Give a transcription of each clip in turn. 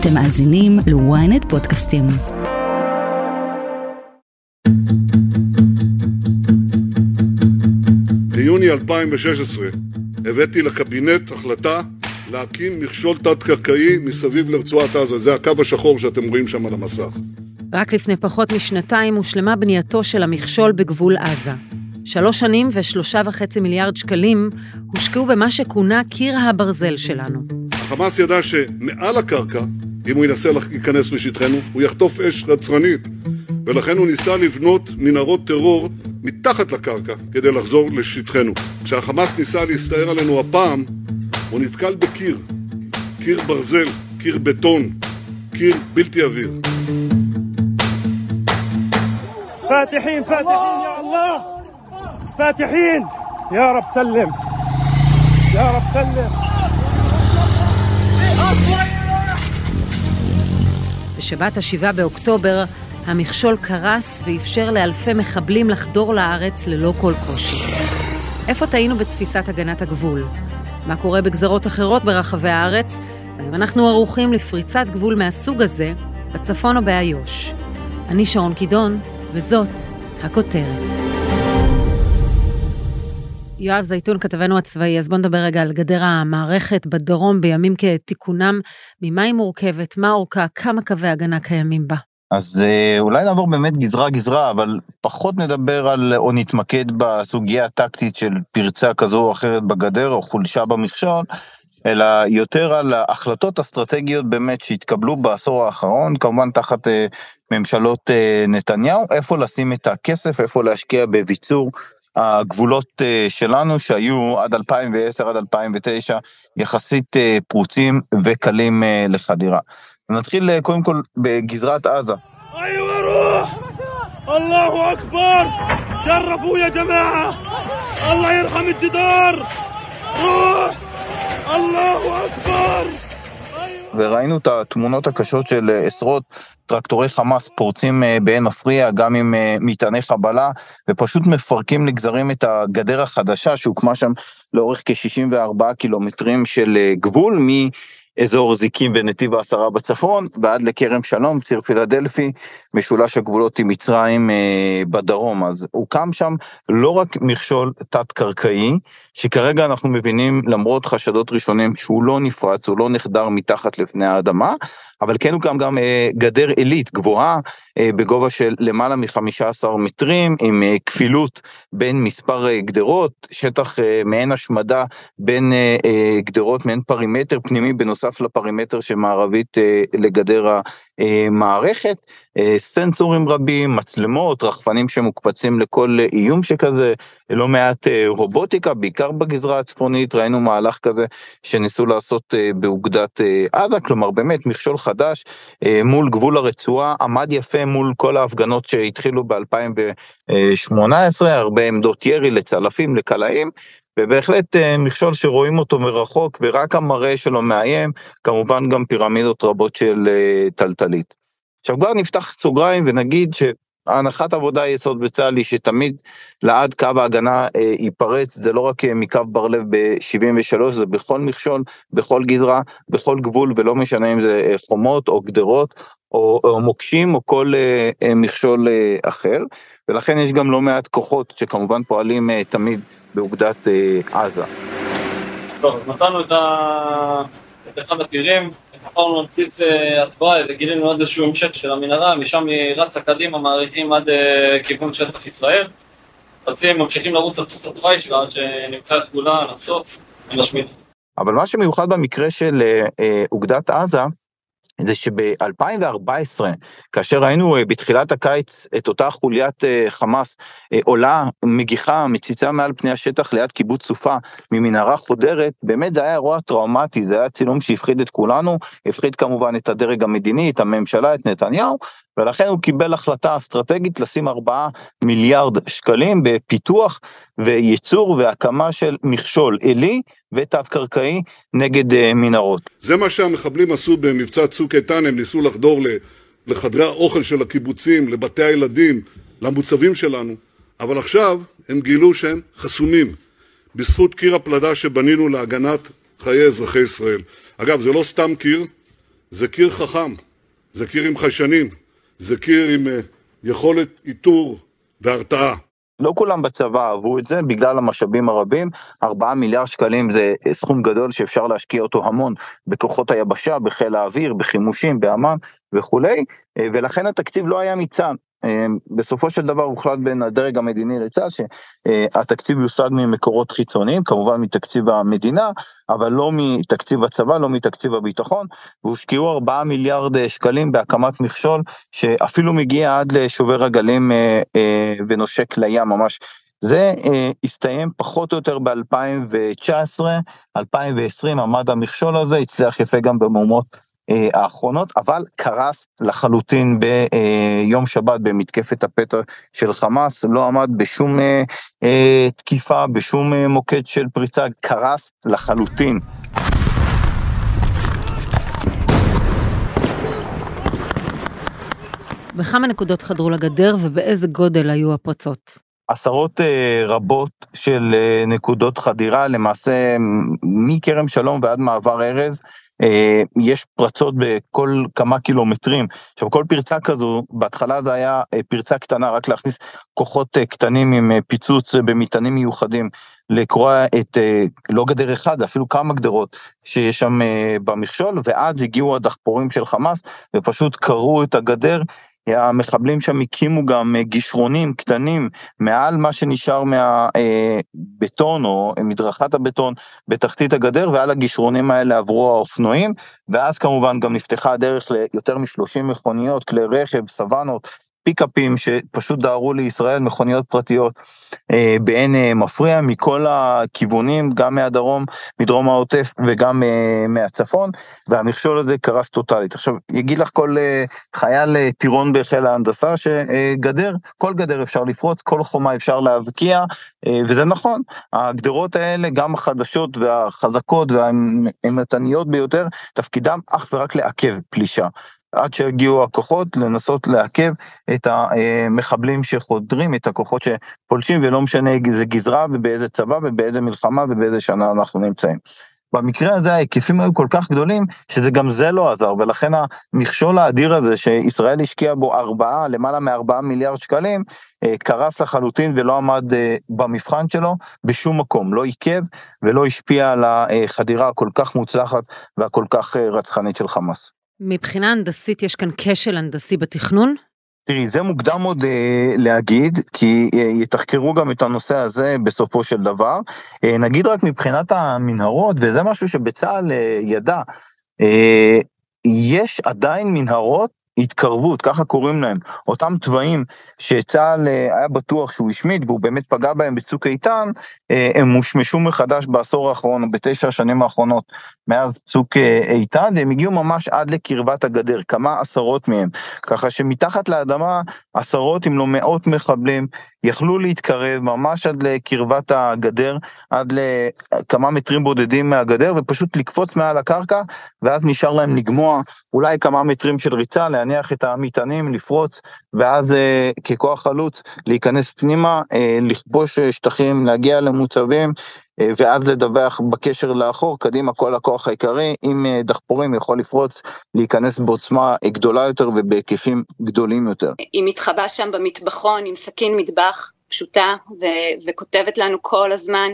אתם מאזינים ל-ynet פודקאסטים. ביוני 2016 הבאתי לקבינט החלטה להקים מכשול תת-קרקעי מסביב לרצועת עזה. זה הקו השחור שאתם רואים שם על המסך. רק לפני פחות משנתיים הושלמה בנייתו של המכשול בגבול עזה. שלוש שנים ושלושה וחצי מיליארד שקלים הושקעו במה שכונה קיר הברזל שלנו. החמאס ידע שמעל הקרקע, אם הוא ינסה להיכנס לשטחנו, הוא יחטוף אש רצרנית, ולכן הוא ניסה לבנות מנהרות טרור מתחת לקרקע כדי לחזור לשטחנו. כשהחמאס ניסה להסתער עלינו הפעם, הוא נתקל בקיר, קיר ברזל, קיר בטון, קיר בלתי עביר. فاتحين فاتحين يا الله فاتحين يا رب سلم يا رب سلم בשבת ה-7 באוקטובר המכשול קרס ואפשר לאלפי מחבלים לחדור לארץ ללא כל קושי. איפה טעינו בתפיסת הגנת הגבול? מה קורה בגזרות אחרות ברחבי הארץ? והאם אנחנו ערוכים לפריצת גבול מהסוג הזה בצפון או באיו"ש? אני שרון קידון, וזאת הכותרת. יואב זייתון, כתבנו הצבאי, אז בוא נדבר רגע על גדר המערכת בדרום בימים כתיקונם. ממה היא מורכבת? מה אורכה? כמה קווי הגנה קיימים בה? אז אה, אולי נעבור באמת גזרה גזרה, אבל פחות נדבר על או נתמקד בסוגיה הטקטית של פרצה כזו או אחרת בגדר או חולשה במכשול, אלא יותר על ההחלטות אסטרטגיות באמת שהתקבלו בעשור האחרון, כמובן תחת אה, ממשלות אה, נתניהו, איפה לשים את הכסף, איפה להשקיע בביצור הגבולות אה, שלנו שהיו עד 2010 עד 2009 יחסית אה, פרוצים וקלים אה, לחדירה. נתחיל אה, קודם כל בגזרת עזה. ايوه روح الله اكبر جربوا يا جماعه الله يرحم الجدار روح الله اكبر וראינו את התמונות הקשות של אה, עשרות טרקטורי חמאס פורצים אה, בעין מפריע, גם עם אה, מטעני חבלה, ופשוט מפרקים לגזרים את הגדר החדשה שהוקמה שם לאורך כ-64 קילומטרים של אה, גבול, מאזור זיקים ונתיב העשרה בצפון, ועד לכרם שלום, ציר פילדלפי, משולש הגבולות עם מצרים בדרום. אז הוקם שם לא רק מכשול תת-קרקעי, שכרגע אנחנו מבינים, למרות חשדות ראשונים, שהוא לא נפרץ, הוא לא נחדר מתחת לפני האדמה, אבל כן הוקם גם אה, גדר עילית גבוהה אה, בגובה של למעלה מ-15 מטרים עם אה, כפילות בין מספר גדרות, שטח מעין השמדה בין גדרות, מעין perimeter פנימי בנוסף ל perimeter שמערבית לגדר המערכת, סנסורים רבים, מצלמות, רחפנים שמוקפצים לכל אה, איום שכזה, לא מעט אה, רובוטיקה, בעיקר בגזרה הצפונית, ראינו מהלך כזה שניסו לעשות אה, באוגדת אה, עזה, כלומר באמת מכשול חדש אה, מול גבול הרצועה, עמד יפה מול כל ההפגנות שהתחילו ב-2018, הרבה עמדות ירי לצלפים, לקלעים, ובהחלט אה, מכשול שרואים אותו מרחוק ורק המראה שלו מאיים, כמובן גם פירמידות רבות של אה, טלטלית. עכשיו כבר נפתח סוגריים ונגיד ש... הנחת עבודה יסוד בצה"ל היא שתמיד לעד קו ההגנה אה, ייפרץ, זה לא רק אה, מקו בר לב ב-73, זה בכל מכשול, בכל גזרה, בכל גבול, ולא משנה אם זה אה, חומות או גדרות או, או מוקשים או כל אה, אה, מכשול אה, אחר, ולכן יש גם לא מעט כוחות שכמובן פועלים אה, תמיד באוגדת אה, עזה. טוב, מצאנו את, ה... את אחד הטירים, חפרנו על אה, התוואי וגילינו עוד איזשהו המשך של המנהרה, משם היא רצה קדימה, מעריכים עד אה, כיוון שטח ישראל. רצים, ממשיכים לרוץ על בסיס התוואי שלה עד שנמצא את כולה, נחשוף ונשמיד. אבל מה שמיוחד במקרה של אה, אה, אוגדת עזה, זה שב-2014, כאשר ראינו אה, בתחילת הקיץ את אותה חוליית אה, חמאס אה, עולה, מגיחה, מציצה מעל פני השטח ליד קיבוץ סופה ממנהרה חודרת, באמת זה היה אירוע טראומטי, זה היה צילום שהפחיד את כולנו, הפחיד כמובן את הדרג המדיני, את הממשלה, את נתניהו, ולכן הוא קיבל החלטה אסטרטגית לשים 4 מיליארד שקלים בפיתוח וייצור והקמה של מכשול עילי ותת-קרקעי נגד uh, מנהרות. זה מה שהמחבלים עשו במבצע צוק איתן, הם ניסו לחדור לחדרי האוכל של הקיבוצים, לבתי הילדים, למוצבים שלנו, אבל עכשיו הם גילו שהם חסומים, בזכות קיר הפלדה שבנינו להגנת חיי אזרחי ישראל. אגב, זה לא סתם קיר, זה קיר חכם, זה קיר עם חיישנים, זה קיר עם אה, יכולת איתור והרתעה. לא כולם בצבא אהבו את זה בגלל המשאבים הרבים, 4 מיליארד שקלים זה סכום גדול שאפשר להשקיע אותו המון בכוחות היבשה, בחיל האוויר, בחימושים, באמ"ן וכולי, אה, ולכן התקציב לא היה מצד. אמ, בסופו של דבר הוחלט בין הדרג המדיני לצה"ל שהתקציב יושג ממקורות חיצוניים, כמובן מתקציב המדינה, אבל לא מתקציב הצבא, לא מתקציב הביטחון, והושקעו 4 מיליארד שקלים בהקמת מכשול שאפילו מגיע עד לשובר הגלים אה, אה, ונושק לים ממש. זה אה, הסתיים פחות או יותר ב-2019, 2020 עמד המכשול הזה, הצליח יפה גם במהומות אה, האחרונות, אבל קרס לחלוטין ביום שבת במתקפת הפתע של חמאס, לא עמד בשום אה, אה, תקיפה, בשום מוקד של פריצה, קרס לחלוטין. בכמה נקודות חדרו לגדר ובאיזה גודל היו הפרצות? עשרות רבות של נקודות חדירה, למעשה מכרם שלום ועד מעבר ארז, אה, יש פרצות בכל כמה קילומטרים. עכשיו כל פרצה כזו, בהתחלה זה היה אה, פרצה קטנה, רק להכניס כוחות אה, קטנים עם פיצוץ במטענים מיוחדים, לקרוע את, לא גדר אחד, אפילו כמה גדרות שיש שם במכשול, ואז הגיעו הדחפורים של חמאס ופשוט קרעו את הגדר המחבלים שם הקימו גם אה, גישרונים קטנים מעל מה שנשאר מהבטון אה, או מדרכת הבטון בתחתית הגדר ועל הגישרונים האלה עברו האופנועים ואז כמובן גם נפתחה הדרך ליותר מ-30 מכוניות, כלי רכב, סוואנות, פיקאפים שפשוט דהרו לישראל, מכוניות פרטיות אה, בעין אה, מפריע מכל הכיוונים, גם מהדרום, מדרום העוטף וגם אה, מהצפון, והמכשול הזה קרס טוטאלית. עכשיו, יגיד לך כל אה, חייל אה, טירון בחיל ההנדסה שגדר, כל גדר אפשר לפרוץ, כל חומה אפשר להבקיע, אה, וזה נכון, הגדרות האלה, גם החדשות והחזקות והאימתניות ביותר, תפקידם אך ורק לעכב פלישה. עד שהגיעו הכוחות לנסות לעכב את המחבלים שחודרים, את הכוחות שפולשים, ולא משנה איזה גזרה ובאיזה צבא ובאיזה מלחמה ובאיזה שנה אנחנו נמצאים. במקרה הזה ההיקפים היו כל כך גדולים, שזה גם זה לא עזר, ולכן המכשול האדיר הזה שישראל השקיעה בו ארבעה, למעלה מארבעה מיליארד שקלים, אה, קרס לחלוטין ולא עמד אה, במבחן שלו בשום מקום, לא עיכב ולא השפיע על החדירה הכל כך מוצלחת והכל כך אה, רצחנית של חמאס. מבחינה הנדסית יש כאן כשל הנדסי בתכנון? תראי, זה מוקדם עוד אה, להגיד, כי אה, יתחקרו גם את הנושא הזה בסופו של דבר. אה, נגיד רק מבחינת המנהרות, וזה משהו שבצה"ל אה, ידע, אה, יש עדיין מנהרות התקרבות, ככה קוראים להם, אותם תוואים שצה"ל אה, היה בטוח שהוא השמיד והוא באמת פגע בהם בצוק איתן, אה, הם מושמשו מחדש בעשור האחרון בתשע השנים האחרונות מאז צוק אה, איתן, והם הגיעו ממש עד לקרבת הגדר, כמה עשרות מהם, ככה שמתחת לאדמה עשרות אם לא מאות מחבלים יכלו להתקרב ממש עד לקרבת הגדר, עד לכמה מטרים בודדים מהגדר ופשוט לקפוץ מעל הקרקע ואז נשאר להם לגמוע אולי כמה מטרים של ריצה, להניח את המטענים, לפרוץ ואז אה, ככוח חלוץ להיכנס פנימה, אה, לכבוש שטחים, להגיע למוצבים אה, ואז לדווח בקשר לאחור, קדימה כל הכוח העיקרי, עם אה, דחפורים יכול לפרוץ, להיכנס בעוצמה גדולה יותר ובהיקפים גדולים יותר. היא מתחבאה שם במטבחון עם סכין מטבח פשוטה ו- וכותבת לנו כל הזמן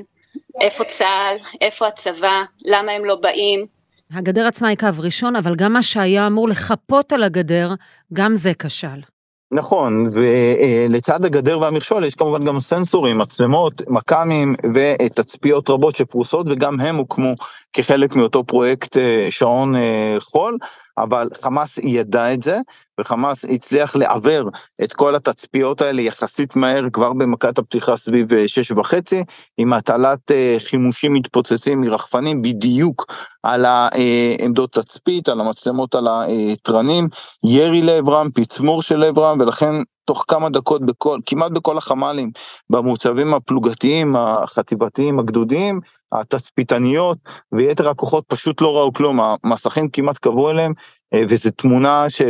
איפה צה"ל, איפה הצבא, למה הם לא באים. הגדר עצמה היא קו ראשון, אבל גם מה שהיה אמור לחפות על הגדר, גם זה כשל. נכון, ולצד הגדר והמכשול יש כמובן גם סנסורים, מצלמות, מכ"מים ותצפיות רבות שפרוסות וגם הם הוקמו כחלק מאותו פרויקט אה, שעון אה, חול, אבל חמאס ידע את זה, וחמאס הצליח לעוור את כל התצפיות האלה יחסית מהר כבר במכת הפתיחה סביב אה, שש וחצי, עם הטלת חימושים מתפוצצים מרחפנים בדיוק על העמדות תצפית, על המצלמות על התרנים, ירי לעברם, פצמור של עברם, ולכן תוך כמה דקות בכל, כמעט בכל החמ"לים, במוצבים הפלוגתיים, החטיבתיים, הגדודיים, התצפיתניות ויתר הכוחות פשוט לא ראו כלום, המסכים כמעט קבעו אליהם, אה, וזו תמונה ש...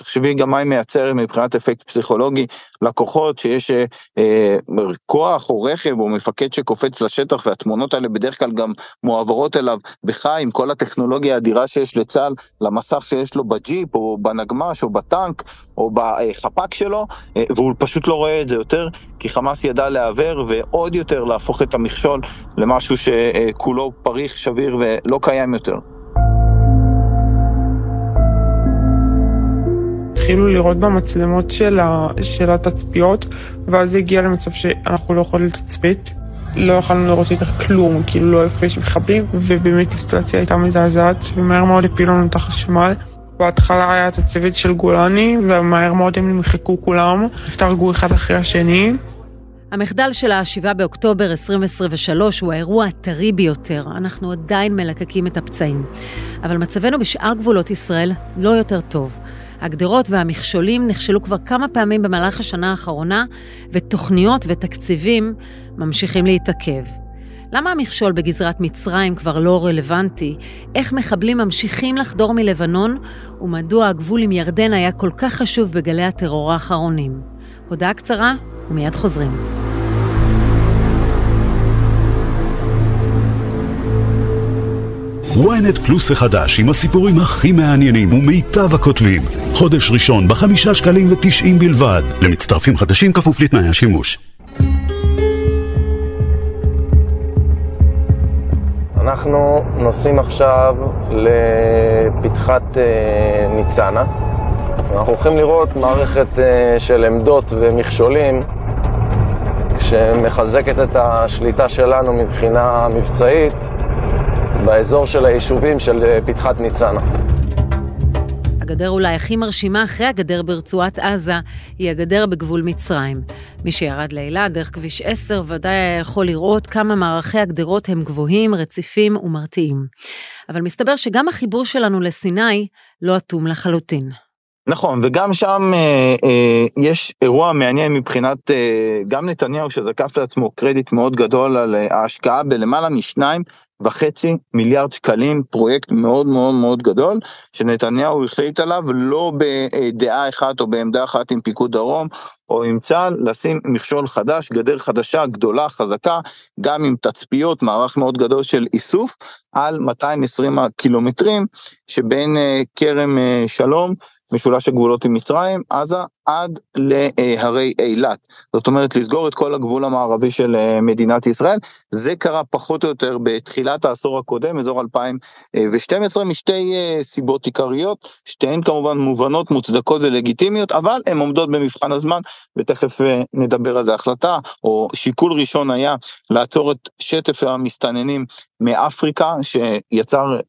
תחשבי גם מה היא מייצרת מבחינת אפקט פסיכולוגי, לקוחות שיש אה, אה, כוח או רכב או מפקד שקופץ לשטח והתמונות האלה בדרך כלל גם מועברות אליו בחי עם כל הטכנולוגיה האדירה שיש לצה"ל, למסך שיש לו בג'יפ או בנגמ"ש או בטנק או בחפ"ק שלו, אה, והוא פשוט לא רואה את זה יותר, כי חמאס ידע להעבר ועוד יותר להפוך את המכשול למשהו שכולו פריך, שביר ולא קיים יותר. התחילו לראות במצלמות של, ה, של התצפיות, ואז זה הגיע למצב שאנחנו לא יכולים לתצפית. לא יכולנו לראות יותר כלום, כאילו לא איפה יש מחבלים, ובאמת הסיטואציה הייתה מזעזעת, ומהר מאוד הפילו לנו את החשמל. בהתחלה היה את הצוות של גולני, ומהר מאוד הם נמחקו כולם, הפתרגו אחד אחרי השני. המחדל של ה-7 באוקטובר 2023 הוא האירוע הטרי ביותר. אנחנו עדיין מלקקים את הפצעים. אבל מצבנו בשאר גבולות ישראל לא יותר טוב. הגדרות והמכשולים נכשלו כבר כמה פעמים במהלך השנה האחרונה, ותוכניות ותקציבים ממשיכים להתעכב. למה המכשול בגזרת מצרים כבר לא רלוונטי? איך מחבלים ממשיכים לחדור מלבנון? ומדוע הגבול עם ירדן היה כל כך חשוב בגלי הטרור האחרונים? הודעה קצרה ומיד חוזרים. Ynet פלוס החדש עם הסיפורים הכי מעניינים ומיטב הכותבים. חודש ראשון בחמישה שקלים ותשעים בלבד. למצטרפים חדשים כפוף לתנאי השימוש. אנחנו נוסעים עכשיו לפתחת אה, ניצנה. אנחנו הולכים לראות מערכת אה, של עמדות ומכשולים שמחזקת את השליטה שלנו מבחינה מבצעית באזור של היישובים של אה, פתחת ניצנה. הגדר אולי הכי מרשימה אחרי הגדר ברצועת עזה היא הגדר בגבול מצרים. מי שירד לאילת דרך כביש 10 ודאי היה יכול לראות כמה מערכי הגדרות הם גבוהים, רציפים ומרתיעים. אבל מסתבר שגם החיבור שלנו לסיני לא אטום לחלוטין. נכון, וגם שם אה, אה, יש אירוע מעניין מבחינת אה, גם נתניהו שזקף לעצמו קרדיט מאוד גדול על אה, ההשקעה בלמעלה משניים וחצי מיליארד שקלים, פרויקט מאוד מאוד מאוד גדול, שנתניהו החליט עליו לא בדעה אחת או בעמדה אחת עם פיקוד דרום או עם צה"ל, לשים מכשול חדש, גדר חדשה, גדולה, חזקה, גם עם תצפיות, מערך מאוד גדול של איסוף, על 220 הקילומטרים שבין אה, כרם אה, שלום משולש הגבולות עם מצרים, עזה, עד להרי אילת. זאת אומרת, לסגור את כל הגבול המערבי של אה, מדינת ישראל. זה קרה פחות או יותר בתחילת העשור הקודם, אזור 2012, משתי אה, סיבות עיקריות, שתיהן כמובן מובנות, מוצדקות ולגיטימיות, אבל הן עומדות במבחן הזמן, ותכף אה, נדבר על זה. החלטה, או שיקול ראשון היה לעצור את שטף המסתננים מאפריקה, שיצר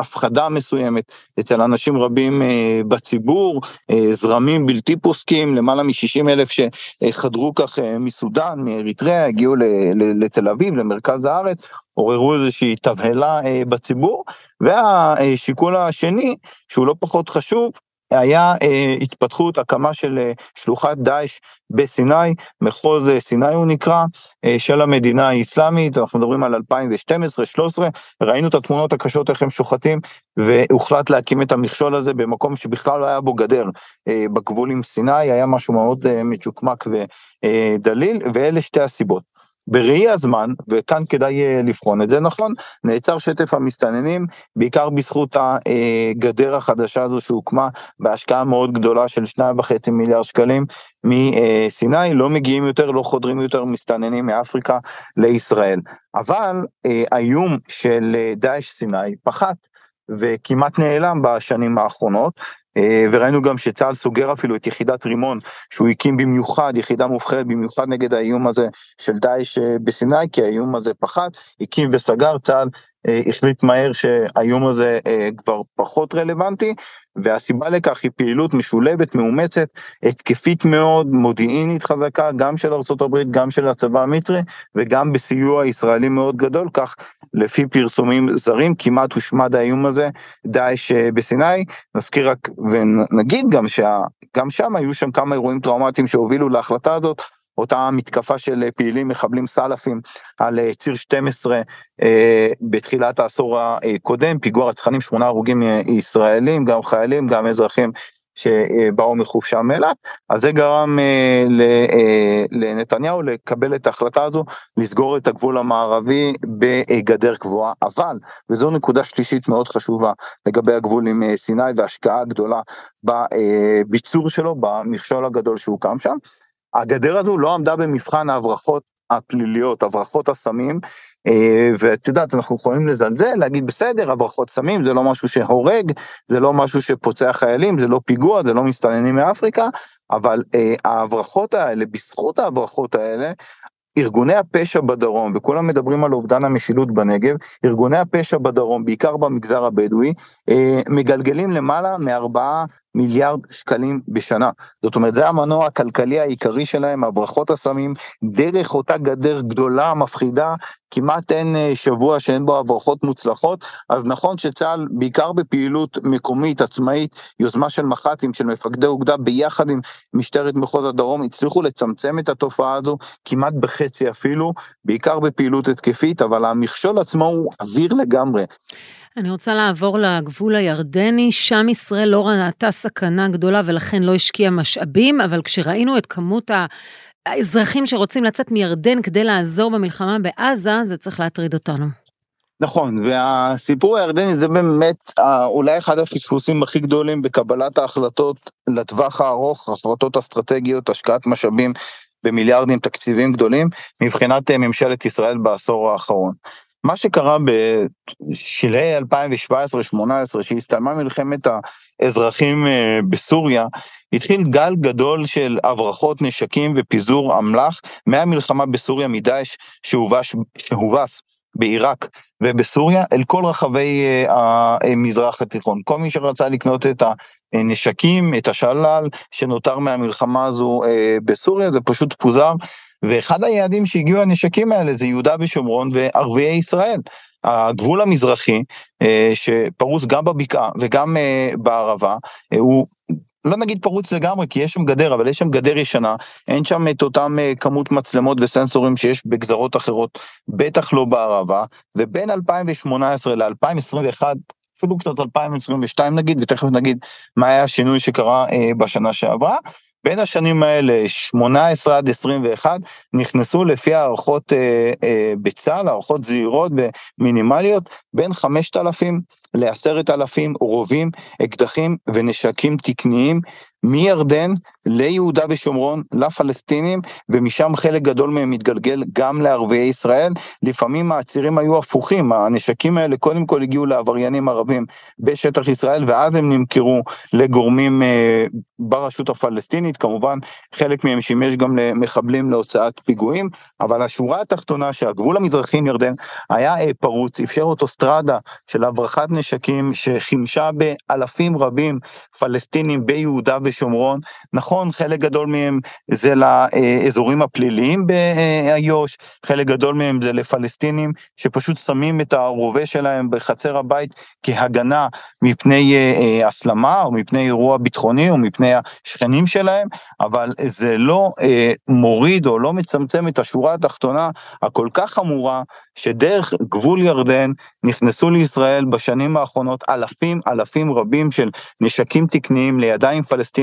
הפחדה מסוימת אצל אנשים רבים אה, בציבור, אה, זרמים בלתי פוסקים, למעלה מ-60 אלף שחדרו כך אה, מסודאן, מאריתריאה, הגיעו לתל אביב, למרכז הארץ, עוררו איזושהי תבהלה בציבור, והשיקול השני, שהוא לא פחות חשוב, היה אה, התפתחות, הקמה של אה, שלוחת דאעש בסיני, מחוז אה, סיני הוא נקרא, אה, של המדינה האסלאמית, אנחנו מדברים על 2012-2013, ראינו את התמונות הקשות איך הם שוחטים, והוחלט להקים את המכשול הזה במקום שבכלל לא היה בו גדר, אה, בגבול עם סיני, היה משהו מאוד אה, מצ'וקמק ודליל, ואלה שתי הסיבות. בראי הזמן, וכאן כדאי אה, לבחון את זה, נכון, נעצר שטף המסתננים, בעיקר בזכות הגדר החדשה הזו שהוקמה בהשקעה מאוד גדולה של שניים וחצי מיליארד שקלים מסיני, לא מגיעים יותר, לא חודרים יותר מסתננים מאפריקה לישראל. אבל אה, האיום של אה, דאעש סיני פחת. וכמעט נעלם בשנים האחרונות, אה, וראינו גם שצה"ל סוגר אפילו את יחידת רימון שהוא הקים במיוחד, יחידה מובחרת במיוחד נגד האיום הזה של דאעש אה, בסיני, כי האיום הזה פחת, הקים וסגר, צה"ל אה, החליט מהר שהאיום הזה כבר פחות רלוונטי, והסיבה לכך היא פעילות משולבת, מאומצת, התקפית מאוד, מודיעינית חזקה, גם של ארה"ב, גם של הצבא המצרי, וגם בסיוע ישראלי מאוד גדול, כך לפי פרסומים זרים, כמעט הושמד האיום הזה, דאעש בסיני. נזכיר רק ונגיד גם שגם שם היו שם כמה אירועים טראומטיים שהובילו להחלטה הזאת, אותה מתקפה של פעילים מחבלים סלאפים על אה, ציר 12 אה, בתחילת העשור הקודם, פיגוע רצחנים, שמונה הרוגים אה, ישראלים, גם חיילים, גם אזרחים שבאו מחופשה מאילת, אז זה גרם לנתניהו לקבל את ההחלטה הזו לסגור את הגבול המערבי בגדר קבועה, אבל, וזו נקודה שלישית מאוד חשובה לגבי הגבול עם סיני והשקעה גדולה בביצור שלו, במכשול הגדול שהוקם שם, הגדר הזו לא עמדה במבחן ההברחות הפליליות, הברחות הסמים, אה, ואת יודעת, אנחנו יכולים לזלזל, להגיד בסדר, הברחות סמים זה לא משהו שהורג, זה לא משהו שפוצע חיילים, זה לא פיגוע, זה לא מסתננים מאפריקה, אבל אה, ההברחות האלה, בזכות ההברחות האלה, ארגוני הפשע בדרום, וכולם מדברים על אובדן המשילות בנגב, ארגוני הפשע בדרום, בעיקר במגזר הבדואי, אה, מגלגלים למעלה מארבעה מיליארד שקלים בשנה. זאת אומרת, זה המנוע הכלכלי העיקרי שלהם, הברחות הסמים, דרך אותה גדר גדולה, מפחידה, כמעט אין אה, שבוע שאין בו הברחות מוצלחות, אז נכון שצה"ל, בעיקר בפעילות מקומית, עצמאית, יוזמה של מח"טים, של מפקדי אוגדה, ביחד עם משטרת מחוז הדרום, הצליחו לצמצם את התופעה הזו כמעט בחצי אפילו, בעיקר בפעילות התקפית, אבל המכשול עצמו הוא אוויר לגמרי. אני רוצה לעבור לגבול הירדני, שם ישראל לא ראתה סכנה גדולה ולכן לא השקיעה משאבים, אבל כשראינו את כמות האזרחים שרוצים לצאת מירדן כדי לעזור במלחמה בעזה, זה צריך להטריד אותנו. נכון, והסיפור הירדני זה באמת אולי אחד הפספוסים הכי גדולים בקבלת ההחלטות לטווח הארוך, החלטות אסטרטגיות, השקעת משאבים במיליארדים תקציבים גדולים מבחינת ממשלת ישראל בעשור האחרון. מה שקרה בשלהי 2017-2018 שהסתיימה מלחמת האזרחים אה, בסוריה התחיל גל גדול של הברחות נשקים ופיזור אמל"ח מהמלחמה בסוריה מדאעש שהובס, שהובס בעיראק ובסוריה אל כל רחבי אה, המזרח התיכון. כל מי שרצה לקנות את הנשקים, את השלל שנותר מהמלחמה הזו אה, בסוריה זה פשוט פוזר ואחד היעדים שהגיעו הנשקים האלה זה יהודה ושומרון וערביי ישראל. הגבול המזרחי אה, שפרוס גם בבקעה וגם אה, בערבה אה, הוא לא נגיד פרוץ לגמרי כי יש שם גדר אבל יש שם גדר ישנה אין שם את אותם כמות מצלמות וסנסורים שיש בגזרות אחרות בטח לא בערבה ובין 2018 ל-2021 אפילו קצת 2022 נגיד ותכף נגיד מה היה השינוי שקרה בשנה שעברה בין השנים האלה 18 עד 21 נכנסו לפי הערכות אה, אה, בצה"ל, הערכות זהירות ומינימליות בין 5,000 לעשרת אלפים רובים, אקדחים ונשקים תקניים מירדן ליהודה ושומרון, לפלסטינים, ומשם חלק גדול מהם מתגלגל גם לערביי ישראל. לפעמים העצירים היו הפוכים, הנשקים האלה קודם כל הגיעו לעבריינים ערבים בשטח ישראל, ואז הם נמכרו לגורמים אה, ברשות הפלסטינית, כמובן חלק מהם שימש גם למחבלים להוצאת פיגועים, אבל השורה התחתונה שהגבול המזרחי עם ירדן היה אה, פרוץ, אפשר אוטוסטרדה של הברחת נשקים שחימשה באלפים רבים פלסטינים ביהודה ושומרון. נכון, חלק גדול מהם זה לאזורים הפליליים באיו"ש, חלק גדול מהם זה לפלסטינים שפשוט שמים את הרובה שלהם בחצר הבית כהגנה מפני אה, אה, הסלמה או מפני אירוע ביטחוני או מפני השכנים שלהם, אבל זה לא אה, מוריד או לא מצמצם את השורה התחתונה הכל כך חמורה שדרך גבול ירדן נכנסו לישראל בשנים האחרונות אלפים אלפים רבים של נשקים תקניים לידיים פלסטיניות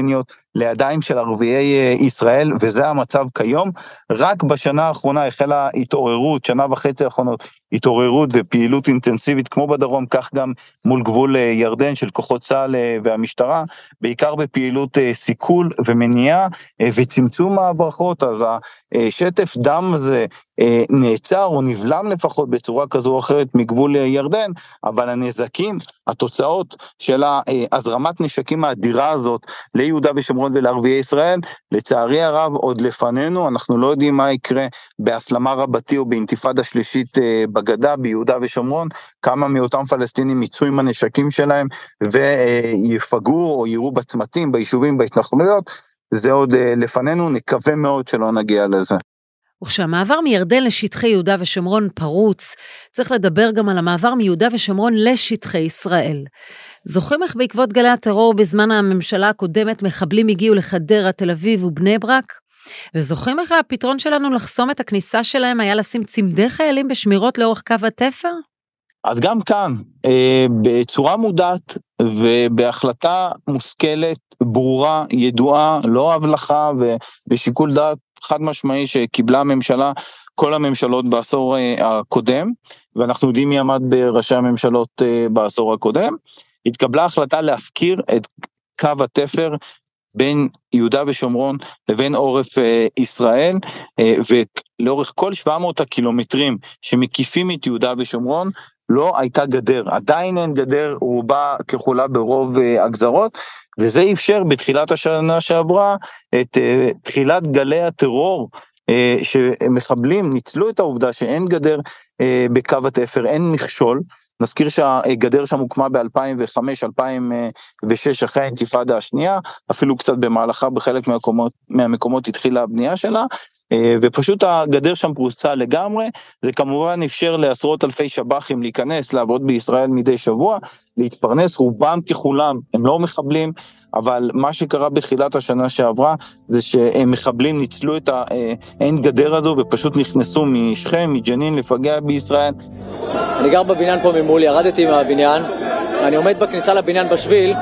לידיים של ערביי אה, ישראל וזה המצב כיום. רק בשנה האחרונה החלה התעוררות, שנה וחצי האחרונות, התעוררות ופעילות אינטנסיבית כמו בדרום, כך גם מול גבול אה, ירדן של כוחות צה"ל אה, והמשטרה, בעיקר בפעילות סיכול ומניעה וצמצום ההברחות, אז השטף דם הזה נעצר או נבלם לפחות בצורה כזו או אחרת מגבול ירדן, אבל הנזקים, התוצאות של הזרמת נשקים האדירה הזאת ליהודה ושומרון ולערביי ישראל, לצערי הרב עוד לפנינו, אנחנו לא יודעים מה יקרה בהסלמה רבתי או באינתיפאדה שלישית אה, בגדה, ביהודה ושומרון, כמה מאותם פלסטינים יצאו עם הנשקים שלהם ויפגעו או יירו בצמתים, ביישובים, בהתנחלויות, זה עוד אה, לפנינו, נקווה מאוד שלא נגיע לזה. וכשהמעבר מירדן לשטחי יהודה ושומרון פרוץ, צריך לדבר גם על המעבר מיהודה ושומרון לשטחי ישראל. זוכרים איך בעקבות גלי הטרור בזמן הממשלה הקודמת מחבלים הגיעו לחדרה, תל אביב ובני ברק? וזוכרים איך הפתרון שלנו לחסום את הכניסה שלהם היה לשים צמדי חיילים בשמירות לאורך קו התפר? אז גם כאן, אה, בצורה מודעת ובהחלטה מושכלת, ברורה, ידועה, לא הבלחה ובשיקול דעת חד משמעי שקיבלה הממשלה, כל הממשלות בעשור אה, הקודם, ואנחנו יודעים מי עמד בראשי הממשלות אה, בעשור הקודם, התקבלה החלטה להפקיר את קו התפר בין יהודה ושומרון לבין עורף אה, ישראל, אה, ולאורך כל 700 הקילומטרים שמקיפים את יהודה ושומרון, לא הייתה גדר, עדיין אין גדר, רובה ככולה ברוב אה, הגזרות, וזה אפשר בתחילת השנה שעברה את אה, תחילת גלי הטרור אה, שמחבלים ניצלו את העובדה שאין גדר אה, בקו התפר, אין מכשול. נזכיר שהגדר שם הוקמה ב-2005-2006 אחרי האינתיפאדה השנייה, אפילו קצת במהלכה בחלק מהמקומות, מהמקומות התחילה הבנייה שלה, אה, ופשוט הגדר שם פרוסה לגמרי, זה כמובן אפשר לעשרות אלפי שב"חים להיכנס, לעבוד בישראל מדי שבוע, להתפרנס, רובם ככולם הם לא מחבלים, אבל מה שקרה בתחילת השנה שעברה זה שמחבלים ניצלו את האין גדר הזו ופשוט נכנסו משכם, מג'נין לפגע בישראל. אני גר בבניין פה ממול, ירדתי מהבניין, אני עומד בכניסה לבניין בשביל,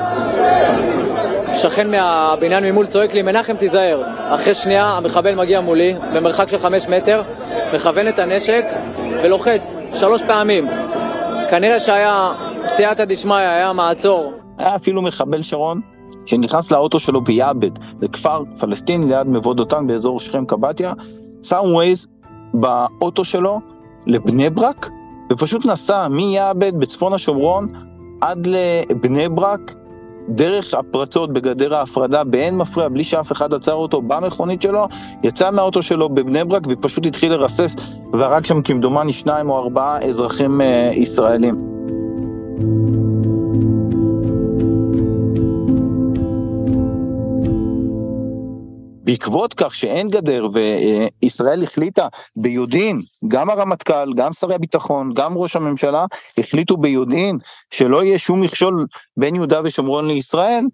שכן מהבניין ממול צועק לי, מנחם תיזהר. אחרי שנייה המחבל מגיע מולי, במרחק של חמש מטר, מכוון את הנשק ולוחץ שלוש פעמים. כנראה שהיה סייעתא דשמיא, היה מעצור. היה אפילו מחבל שרון שנכנס לאוטו שלו ביעבד, זה כפר פלסטיני ליד מבוא דותן באזור שכם קבטיה, שם ווייז באוטו שלו לבני ברק, ופשוט נסע מיעבד בצפון השומרון עד לבני ברק, דרך הפרצות בגדר ההפרדה באין מפריע, בלי שאף אחד עצר אותו במכונית שלו, יצא מהאוטו שלו בבני ברק ופשוט התחיל לרסס, והרג שם כמדומני שניים או ארבעה אזרחים אה, ישראלים. בעקבות כך שאין גדר וישראל החליטה ביודעין, גם הרמטכ"ל, גם שרי הביטחון, גם ראש הממשלה, החליטו ביודעין שלא יהיה שום מכשול בין יהודה ושומרון לישראל,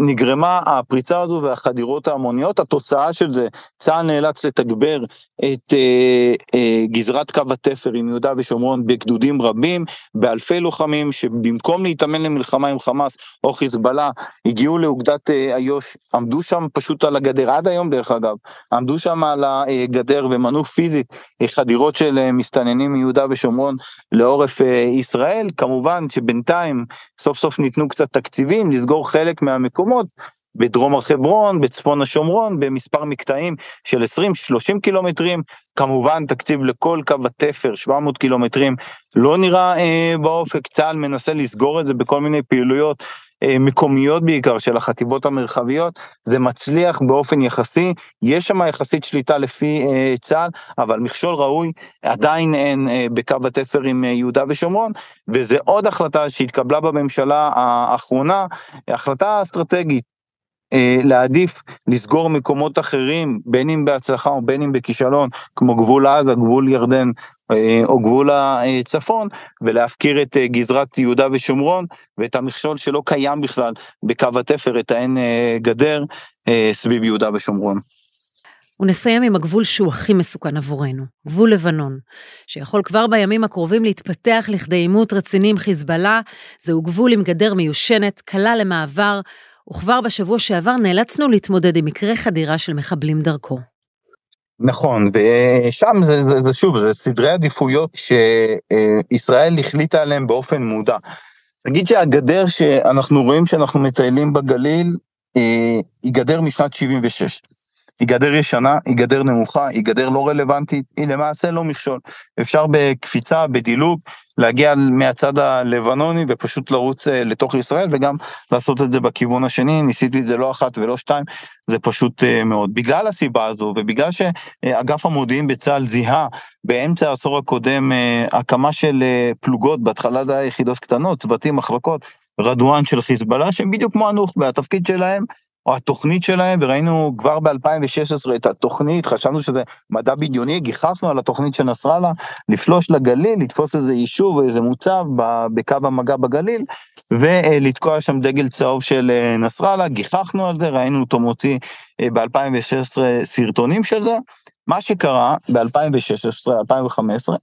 נגרמה הפריצה הזו והחדירות ההמוניות, התוצאה של זה, צה"ל נאלץ לתגבר את אה, אה, גזרת קו התפר עם יהודה ושומרון בגדודים רבים, באלפי לוחמים שבמקום להתאמן למלחמה עם חמאס או חיזבאללה, הגיעו לאוגדת איו"ש, עמדו שם פשוט על הגדר, עד היום דרך אגב, עמדו שם על הגדר ומנעו פיזית חדירות של מסתננים מיהודה ושומרון לעורף ישראל, כמובן שבינתיים סוף סוף ניתנו קצת תקציבים לסגור חלק מהמקומות בדרום הר חברון, בצפון השומרון, במספר מקטעים של 20-30 קילומטרים, כמובן תקציב לכל קו התפר, 700 קילומטרים, לא נראה אה, באופק, צה"ל מנסה לסגור את זה בכל מיני פעילויות מקומיות בעיקר של החטיבות המרחביות, זה מצליח באופן יחסי, יש שם יחסית שליטה לפי אה, צה"ל, אבל מכשול ראוי עדיין אין אה, בקו התפר עם יהודה ושומרון, וזה עוד החלטה שהתקבלה בממשלה האחרונה, החלטה אסטרטגית. להעדיף לסגור מקומות אחרים, בין אם בהצלחה או בין אם בכישלון, כמו גבול עזה, גבול ירדן אה, או גבול הצפון ולהפקיר את אה, גזרת יהודה ושומרון ואת המכשול שלא קיים בכלל בקו התפר, את האין אה, גדר סביב יהודה ושומרון. ונסיים עם הגבול שהוא הכי מסוכן עבורנו, גבול לבנון, שיכול כבר בימים הקרובים להתפתח לכדי עימות רציני עם חיזבאללה, זהו גבול עם גדר מיושנת, קלה למעבר, וכבר בשבוע שעבר נאלצנו להתמודד עם מקרה חדירה של מחבלים דרכו. נכון, ושם זה, זה, זה שוב, זה סדרי עדיפויות שישראל החליטה עליהם באופן מודע. נגיד שהגדר שאנחנו רואים שאנחנו מטיילים בגליל, אה, היא גדר משנת 76. היא גדר ישנה, היא גדר נמוכה, היא גדר לא רלוונטית, היא למעשה לא מכשול. אפשר בקפיצה, בדילוג, להגיע מהצד הלבנוני ופשוט לרוץ אה, לתוך ישראל וגם לעשות את זה בכיוון השני, ניסיתי את זה לא אחת ולא שתיים, זה פשוט אה, מאוד. בגלל הסיבה הזו ובגלל שאגף המודיעין בצה"ל זיהה באמצע העשור הקודם אה, הקמה של פלוגות, בהתחלה זה היה יחידות קטנות, צוותים, מחלקות, רדואן של חיזבאללה שהם בדיוק כמו הנוח'בה, התפקיד שלהם או התוכנית שלהם, וראינו כבר ב-2016 את התוכנית, חשבנו שזה מדע בדיוני, גיחכנו על התוכנית של נסראללה, לפלוש לגליל, לתפוס איזה יישוב, איזה מוצב בקו המגע בגליל, ולתקוע שם דגל צהוב של אה, נסראללה, גיחכנו על זה, ראינו אותו מוציא אה, ב-2016 סרטונים של זה. מה שקרה ב-2016-2015,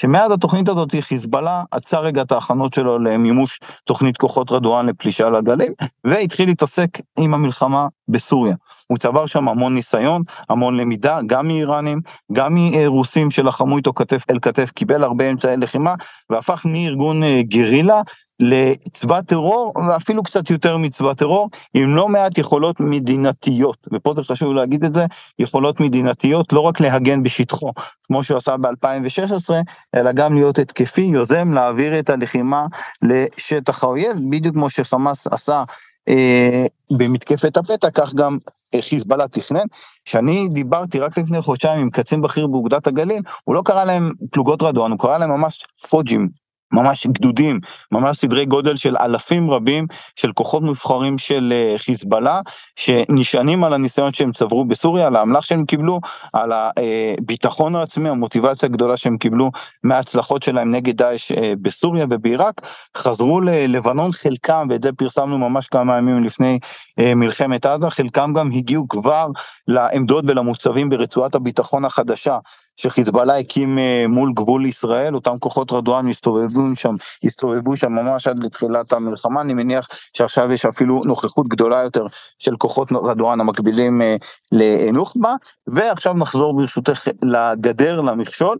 שמאז התוכנית הזאת חיזבאללה עצר רגע את ההכנות שלו למימוש תוכנית כוחות רדואן לפלישה לגליל, והתחיל להתעסק עם המלחמה בסוריה. הוא צבר שם המון ניסיון, המון למידה, גם מאיראנים, גם מרוסים שלחמו איתו כתף אל כתף, קיבל הרבה אמצעי לחימה, והפך מארגון אה, גרילה לצבא טרור ואפילו קצת יותר מצבא טרור עם לא מעט יכולות מדינתיות ופה זה חשוב להגיד את זה יכולות מדינתיות לא רק להגן בשטחו כמו שהוא עשה ב-2016 אלא גם להיות התקפי יוזם להעביר את הלחימה לשטח האויב בדיוק כמו שחמאס עשה אה, במתקפת הפתע כך גם חיזבאללה תכנן. שאני דיברתי רק לפני חודשיים עם קצין בכיר באוגדת הגליל הוא לא קרא להם פלוגות רדואן הוא קרא להם ממש פוג'ים ממש גדודים, ממש סדרי גודל של אלפים רבים של כוחות מבחרים של אה, חיזבאללה, שנשענים על הניסיון שהם צברו בסוריה, על האמל"ח שהם קיבלו, על הביטחון העצמי, המוטיבציה הגדולה שהם קיבלו מההצלחות שלהם נגד דאעש אה, בסוריה ובעיראק, חזרו ללבנון חלקם, ואת זה פרסמנו ממש כמה ימים לפני אה, מלחמת עזה, חלקם גם הגיעו כבר לעמדות ולמוצבים ברצועת הביטחון החדשה שחיזבאללה הקים אה, מול גבול ישראל, אותם כוחות רדואן מסתובבו שם, הסתובבו שם ממש עד לתחילת המלחמה, אני מניח שעכשיו יש אפילו נוכחות גדולה יותר של כוחות רדואן המקבילים אה, לנוח'בה, ועכשיו נחזור ברשותך לגדר, למכשול,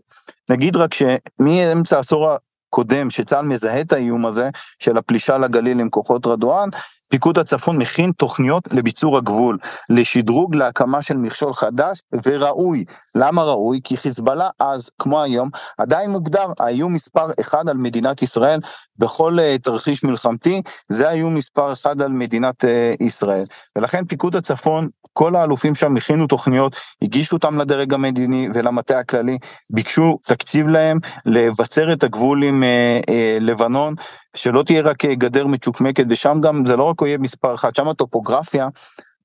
נגיד רק שמאמצע העשור הקודם שצה"ל מזהה את האיום הזה של הפלישה לגליל עם כוחות רדואן, פיקוד הצפון מכין תוכניות לביצור הגבול, לשדרוג להקמה של מכשול חדש וראוי. למה ראוי? כי חיזבאללה אז, כמו היום, עדיין מוגדר האיום מספר אחד על מדינת ישראל בכל uh, תרחיש מלחמתי, זה האיום מספר אחד על מדינת uh, ישראל. ולכן פיקוד הצפון, כל האלופים שם הכינו תוכניות, הגישו אותם לדרג המדיני ולמטה הכללי, ביקשו תקציב להם לבצר את הגבול עם uh, uh, לבנון. שלא תהיה רק אה, גדר מצ'וקמקת, ושם גם זה לא רק אויב מספר אחת, שם הטופוגרפיה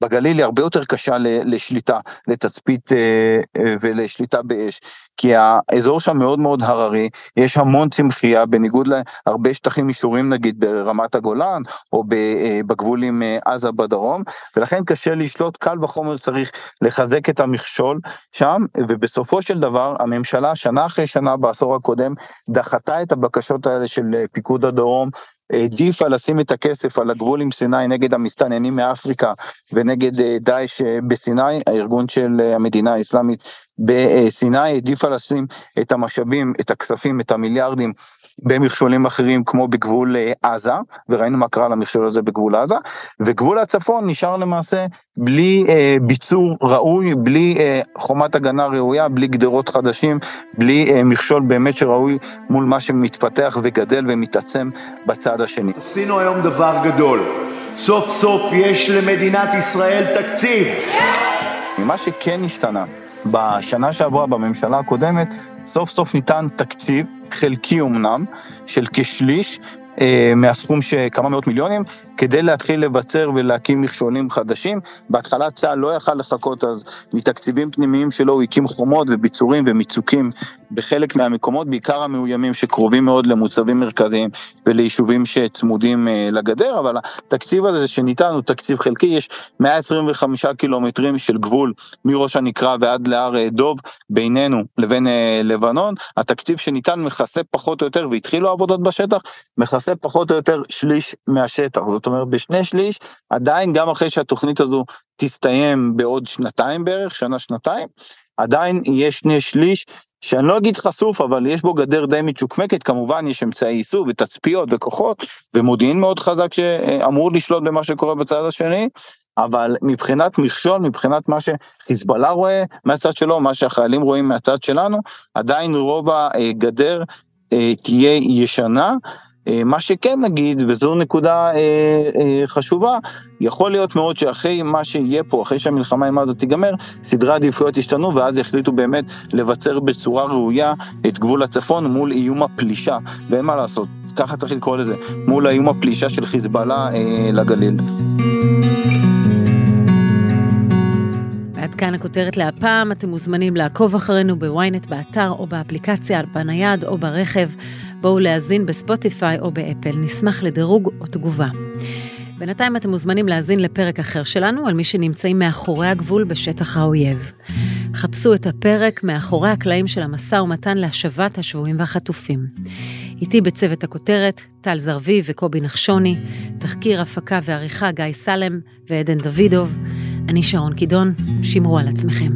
בגליל היא הרבה יותר קשה לשליטה, לתצפית אה, אה, ולשליטה באש, כי האזור שם מאוד מאוד הררי, יש המון צמחייה, בניגוד להרבה שטחים אישורים נגיד ברמת הגולן, או בגבול עם עזה בדרום, ולכן קשה לשלוט, קל וחומר צריך לחזק את המכשול שם, ובסופו של דבר הממשלה שנה אחרי שנה בעשור הקודם דחתה את הבקשות האלה של פיקוד הדרום העדיפה לשים את הכסף על הגבול עם סיני נגד המסתננים מאפריקה ונגד אה, דאעש אה, בסיני, הארגון של אה, המדינה האסלאמית בסיני, העדיפה לשים את המשאבים, את הכספים, את המיליארדים במכשולים אחרים כמו בגבול עזה, וראינו מה קרה למכשול הזה בגבול עזה, וגבול הצפון נשאר למעשה בלי אה, ביצור ראוי, בלי אה, חומת הגנה ראויה, בלי גדרות חדשים, בלי אה, מכשול באמת שראוי מול מה שמתפתח וגדל ומתעצם בצד השני. עשינו היום דבר גדול, סוף סוף יש למדינת ישראל תקציב. מה שכן השתנה בשנה שעברה בממשלה הקודמת, סוף סוף ניתן תקציב, חלקי אמנם, של כשליש, אה, מהסכום שכמה מאות מיליונים, כדי להתחיל לבצר ולהקים מכשולים חדשים. בהתחלה צה"ל לא יכל לחכות אז מתקציבים פנימיים שלו, הוא הקים חומות וביצורים ומיצוקים בחלק מהמקומות, בעיקר המאוימים שקרובים מאוד למוצבים מרכזיים וליישובים שצמודים אה, לגדר, אבל התקציב הזה שניתן הוא תקציב חלקי, יש 125 קילומטרים של גבול מראש הנקרה ועד להר אה, דוב בינינו לבין לבנון, התקציב שניתן מכסה פחות או יותר, והתחילו עבודות בשטח, מכסה פחות או יותר שליש מהשטח, זאת אומרת בשני שליש, עדיין גם אחרי שהתוכנית הזו תסתיים בעוד שנתיים בערך, שנה שנתיים, עדיין יש שני שליש שאני לא אגיד חשוף אבל יש בו גדר די מצ'וקמקת. כמובן יש אמצעי איסוף ותצפיות וכוחות ומודיעין מאוד חזק שאמור לשלוט במה שקורה בצד השני אבל מבחינת מכשול מבחינת מה שחיזבאללה רואה מהצד שלו מה שהחיילים רואים מהצד שלנו עדיין רוב הגדר אה, תהיה ישנה מה שכן נגיד, וזו נקודה אה, אה, חשובה, יכול להיות מאוד שאחרי מה שיהיה פה, אחרי שהמלחמה עם עזה תיגמר, סדרי העדיפויות ישתנו ואז יחליטו באמת לבצר בצורה ראויה את גבול הצפון מול איום הפלישה, ואין מה לעשות, ככה צריך לקרוא לזה, מול האיום הפלישה של חיזבאללה אה, לגליל. עד כאן הכותרת להפעם, אתם מוזמנים לעקוב אחרינו בוויינט באתר או באפליקציה, בנייד או ברכב. בואו להאזין בספוטיפיי או באפל, נשמח לדירוג או תגובה. בינתיים אתם מוזמנים להאזין לפרק אחר שלנו על מי שנמצאים מאחורי הגבול בשטח האויב. חפשו את הפרק מאחורי הקלעים של המשא ומתן להשבת השבויים והחטופים. איתי בצוות הכותרת, טל זרביב וקובי נחשוני, תחקיר, הפקה ועריכה גיא סלם ועדן דוידוב. אני שרון קידון, שמרו על עצמכם.